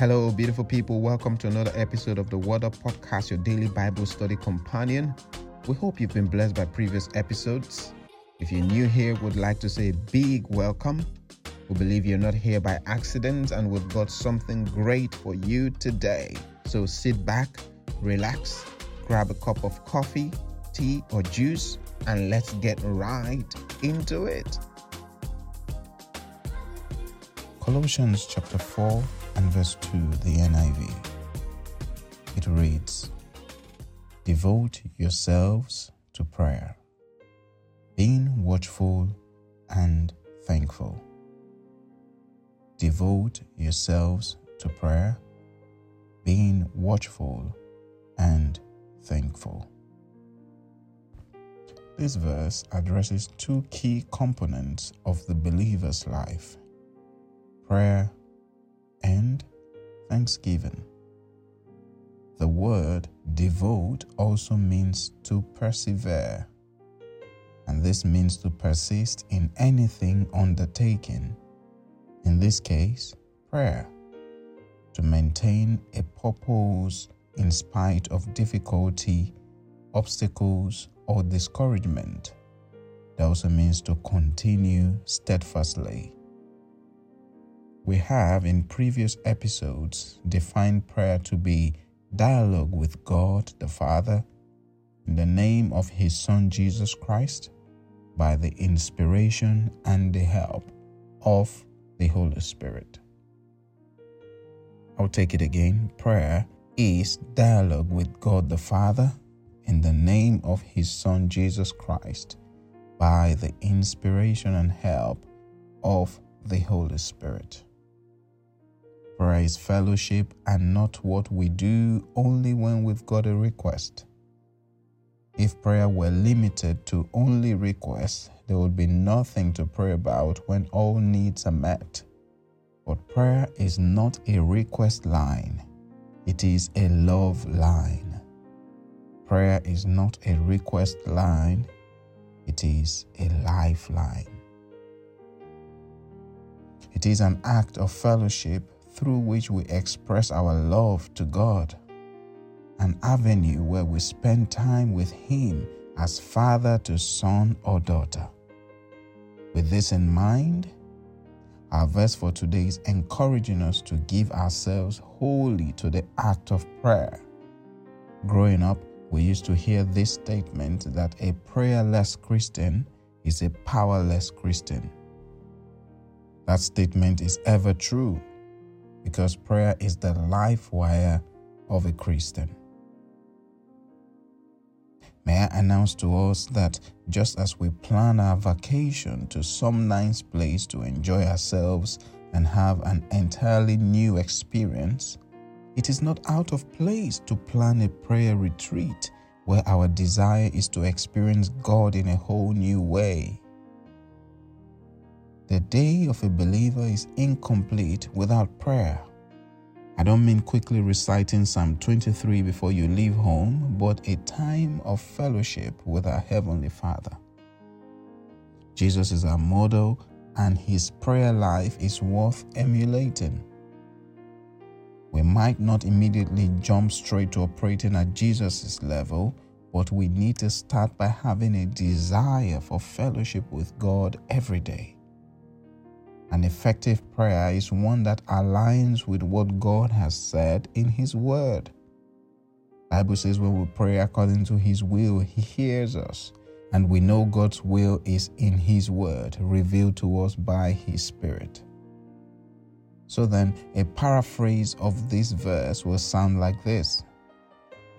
Hello, beautiful people. Welcome to another episode of the Word Up Podcast, your daily Bible study companion. We hope you've been blessed by previous episodes. If you're new here, would like to say a big welcome. We believe you're not here by accident and we've got something great for you today. So sit back, relax, grab a cup of coffee, tea, or juice, and let's get right into it. Colossians chapter 4 and verse 2, the NIV. It reads Devote yourselves to prayer, being watchful and thankful. Devote yourselves to prayer, being watchful and thankful. This verse addresses two key components of the believer's life prayer thanksgiving. The word devote also means to persevere, and this means to persist in anything undertaken, in this case, prayer, to maintain a purpose in spite of difficulty, obstacles, or discouragement. That also means to continue steadfastly. We have in previous episodes defined prayer to be dialogue with God the Father in the name of His Son Jesus Christ by the inspiration and the help of the Holy Spirit. I'll take it again. Prayer is dialogue with God the Father in the name of His Son Jesus Christ by the inspiration and help of the Holy Spirit. Prayer is fellowship and not what we do only when we've got a request. If prayer were limited to only requests, there would be nothing to pray about when all needs are met. But prayer is not a request line, it is a love line. Prayer is not a request line, it is a lifeline. It is an act of fellowship through which we express our love to God, an avenue where we spend time with Him as father to son or daughter. With this in mind, our verse for today is encouraging us to give ourselves wholly to the act of prayer. Growing up, we used to hear this statement that a prayerless Christian is a powerless Christian. That statement is ever true because prayer is the life wire of a Christian. May I announce to us that just as we plan our vacation to some nice place to enjoy ourselves and have an entirely new experience, it is not out of place to plan a prayer retreat where our desire is to experience God in a whole new way. The day of a believer is incomplete without prayer. I don't mean quickly reciting Psalm 23 before you leave home, but a time of fellowship with our Heavenly Father. Jesus is our model, and his prayer life is worth emulating. We might not immediately jump straight to operating at Jesus' level, but we need to start by having a desire for fellowship with God every day. An effective prayer is one that aligns with what God has said in His Word. Bible says when we pray according to His will, He hears us, and we know God's will is in His Word, revealed to us by His Spirit. So then, a paraphrase of this verse will sound like this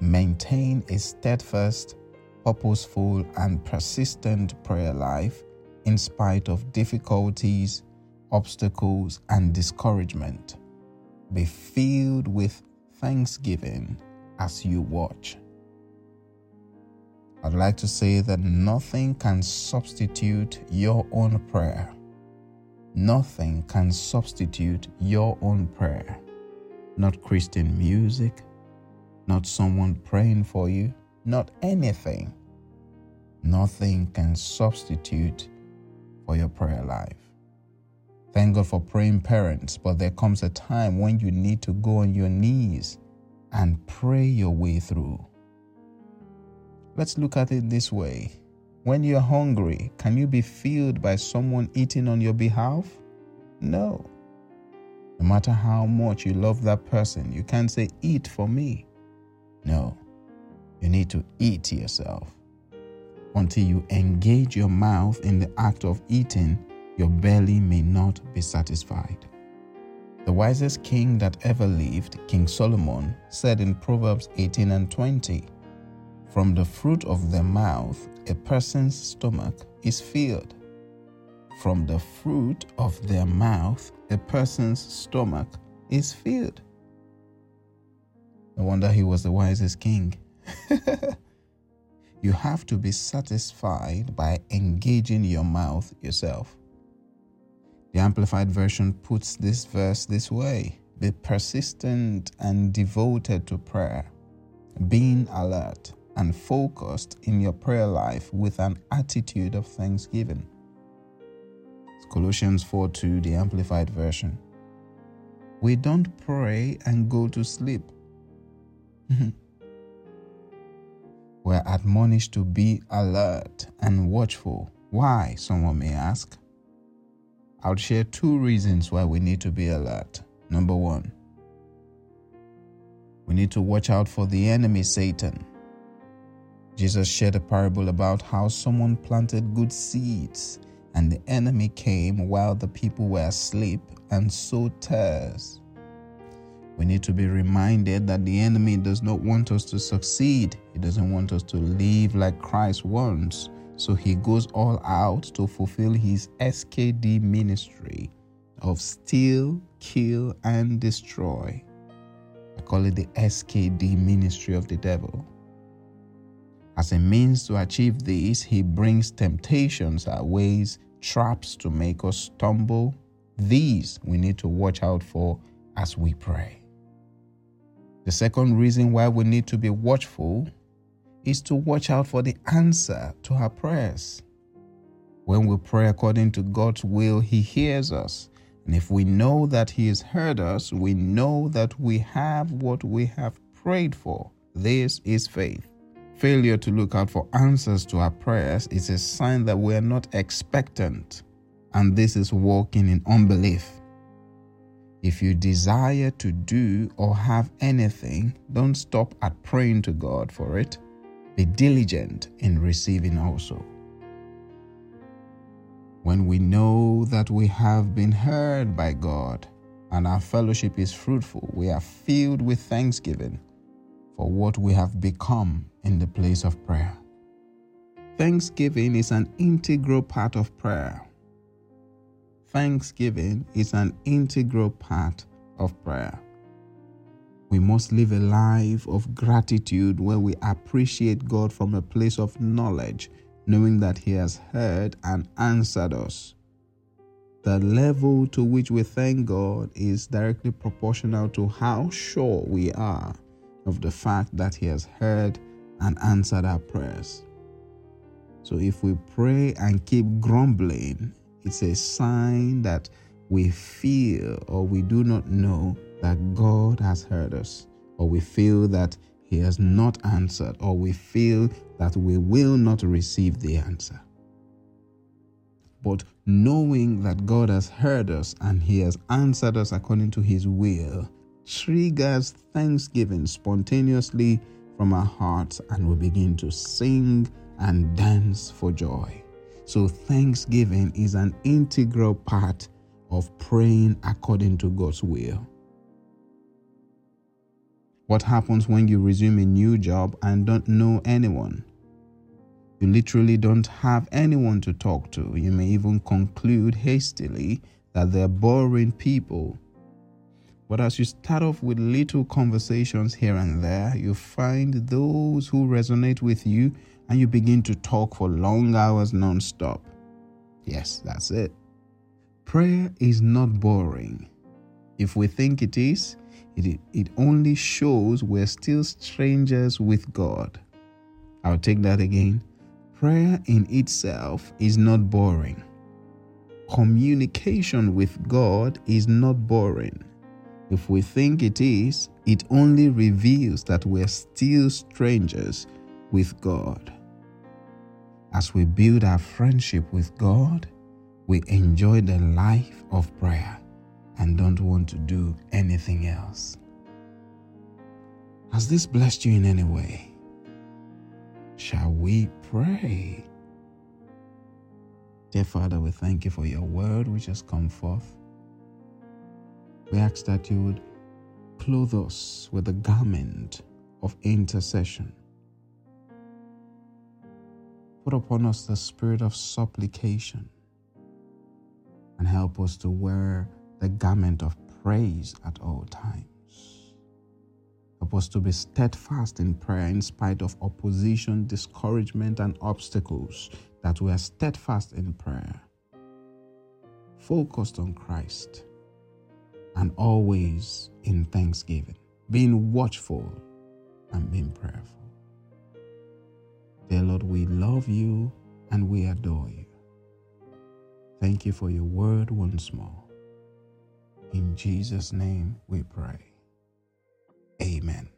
Maintain a steadfast, purposeful, and persistent prayer life in spite of difficulties obstacles, and discouragement. Be filled with thanksgiving as you watch. I'd like to say that nothing can substitute your own prayer. Nothing can substitute your own prayer. Not Christian music, not someone praying for you, not anything. Nothing can substitute for your prayer life. Thank God for praying parents, but there comes a time when you need to go on your knees and pray your way through. Let's look at it this way. When you're hungry, can you be filled by someone eating on your behalf? No. No matter how much you love that person, you can't say, Eat for me. No. You need to eat yourself. Until you engage your mouth in the act of eating, your belly may not be satisfied. The wisest king that ever lived, King Solomon, said in Proverbs 18 and 20, From the fruit of the mouth, a person's stomach is filled. From the fruit of their mouth, a person's stomach is filled. No wonder he was the wisest king. you have to be satisfied by engaging your mouth yourself. The Amplified Version puts this verse this way Be persistent and devoted to prayer, being alert and focused in your prayer life with an attitude of thanksgiving. It's Colossians 4 2, the Amplified Version. We don't pray and go to sleep. We're admonished to be alert and watchful. Why, someone may ask? I'll share two reasons why we need to be alert. Number one, we need to watch out for the enemy, Satan. Jesus shared a parable about how someone planted good seeds and the enemy came while the people were asleep and sowed tares. We need to be reminded that the enemy does not want us to succeed. He doesn't want us to live like Christ wants. So he goes all out to fulfill his SKD ministry of steal, kill, and destroy. I call it the SKD ministry of the devil. As a means to achieve this, he brings temptations our ways, traps to make us stumble. These we need to watch out for as we pray. The second reason why we need to be watchful is to watch out for the answer to her prayers. When we pray according to God's will, He hears us. And if we know that He has heard us, we know that we have what we have prayed for. This is faith. Failure to look out for answers to our prayers is a sign that we are not expectant, and this is walking in unbelief. If you desire to do or have anything, don't stop at praying to God for it. Be diligent in receiving also. When we know that we have been heard by God and our fellowship is fruitful, we are filled with thanksgiving for what we have become in the place of prayer. Thanksgiving is an integral part of prayer thanksgiving is an integral part of prayer. We must live a life of gratitude where we appreciate God from a place of knowledge, knowing that He has heard and answered us. The level to which we thank God is directly proportional to how sure we are of the fact that He has heard and answered our prayers. So if we pray and keep grumbling, it's a sign that we feel or we do not know that God has heard us, or we feel that He has not answered, or we feel that we will not receive the answer. But knowing that God has heard us and He has answered us according to His will triggers thanksgiving spontaneously from our hearts, and we begin to sing and dance for joy. So, thanksgiving is an integral part of praying according to God's will. What happens when you resume a new job and don't know anyone? You literally don't have anyone to talk to. You may even conclude hastily that they're boring people. But as you start off with little conversations here and there, you find those who resonate with you and you begin to talk for long hours non-stop. Yes, that's it. Prayer is not boring. If we think it is, it, it only shows we're still strangers with God. I'll take that again. Prayer in itself is not boring. communication with God is not boring. If we think it is, it only reveals that we're still strangers with God. As we build our friendship with God, we enjoy the life of prayer and don't want to do anything else. Has this blessed you in any way? Shall we pray? Dear Father, we thank you for your word which has come forth. We ask that you would clothe us with the garment of intercession. Put upon us the spirit of supplication and help us to wear the garment of praise at all times. Help us to be steadfast in prayer in spite of opposition, discouragement, and obstacles that we are steadfast in prayer, focused on Christ, and always in thanksgiving, being watchful and being prayerful. Dear Lord, we love you and we adore you. Thank you for your word once more. In Jesus' name we pray. Amen.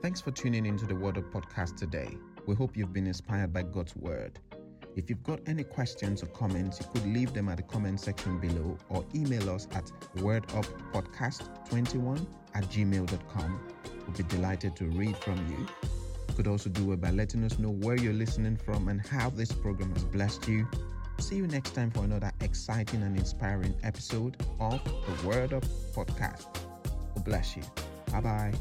Thanks for tuning into the Word Up podcast today. We hope you've been inspired by God's Word. If you've got any questions or comments, you could leave them at the comment section below or email us at worduppodcast21 at gmail.com. We'll be delighted to read from you. You could also do it by letting us know where you're listening from and how this program has blessed you. See you next time for another exciting and inspiring episode of the Word Up Podcast. God bless you. Bye bye.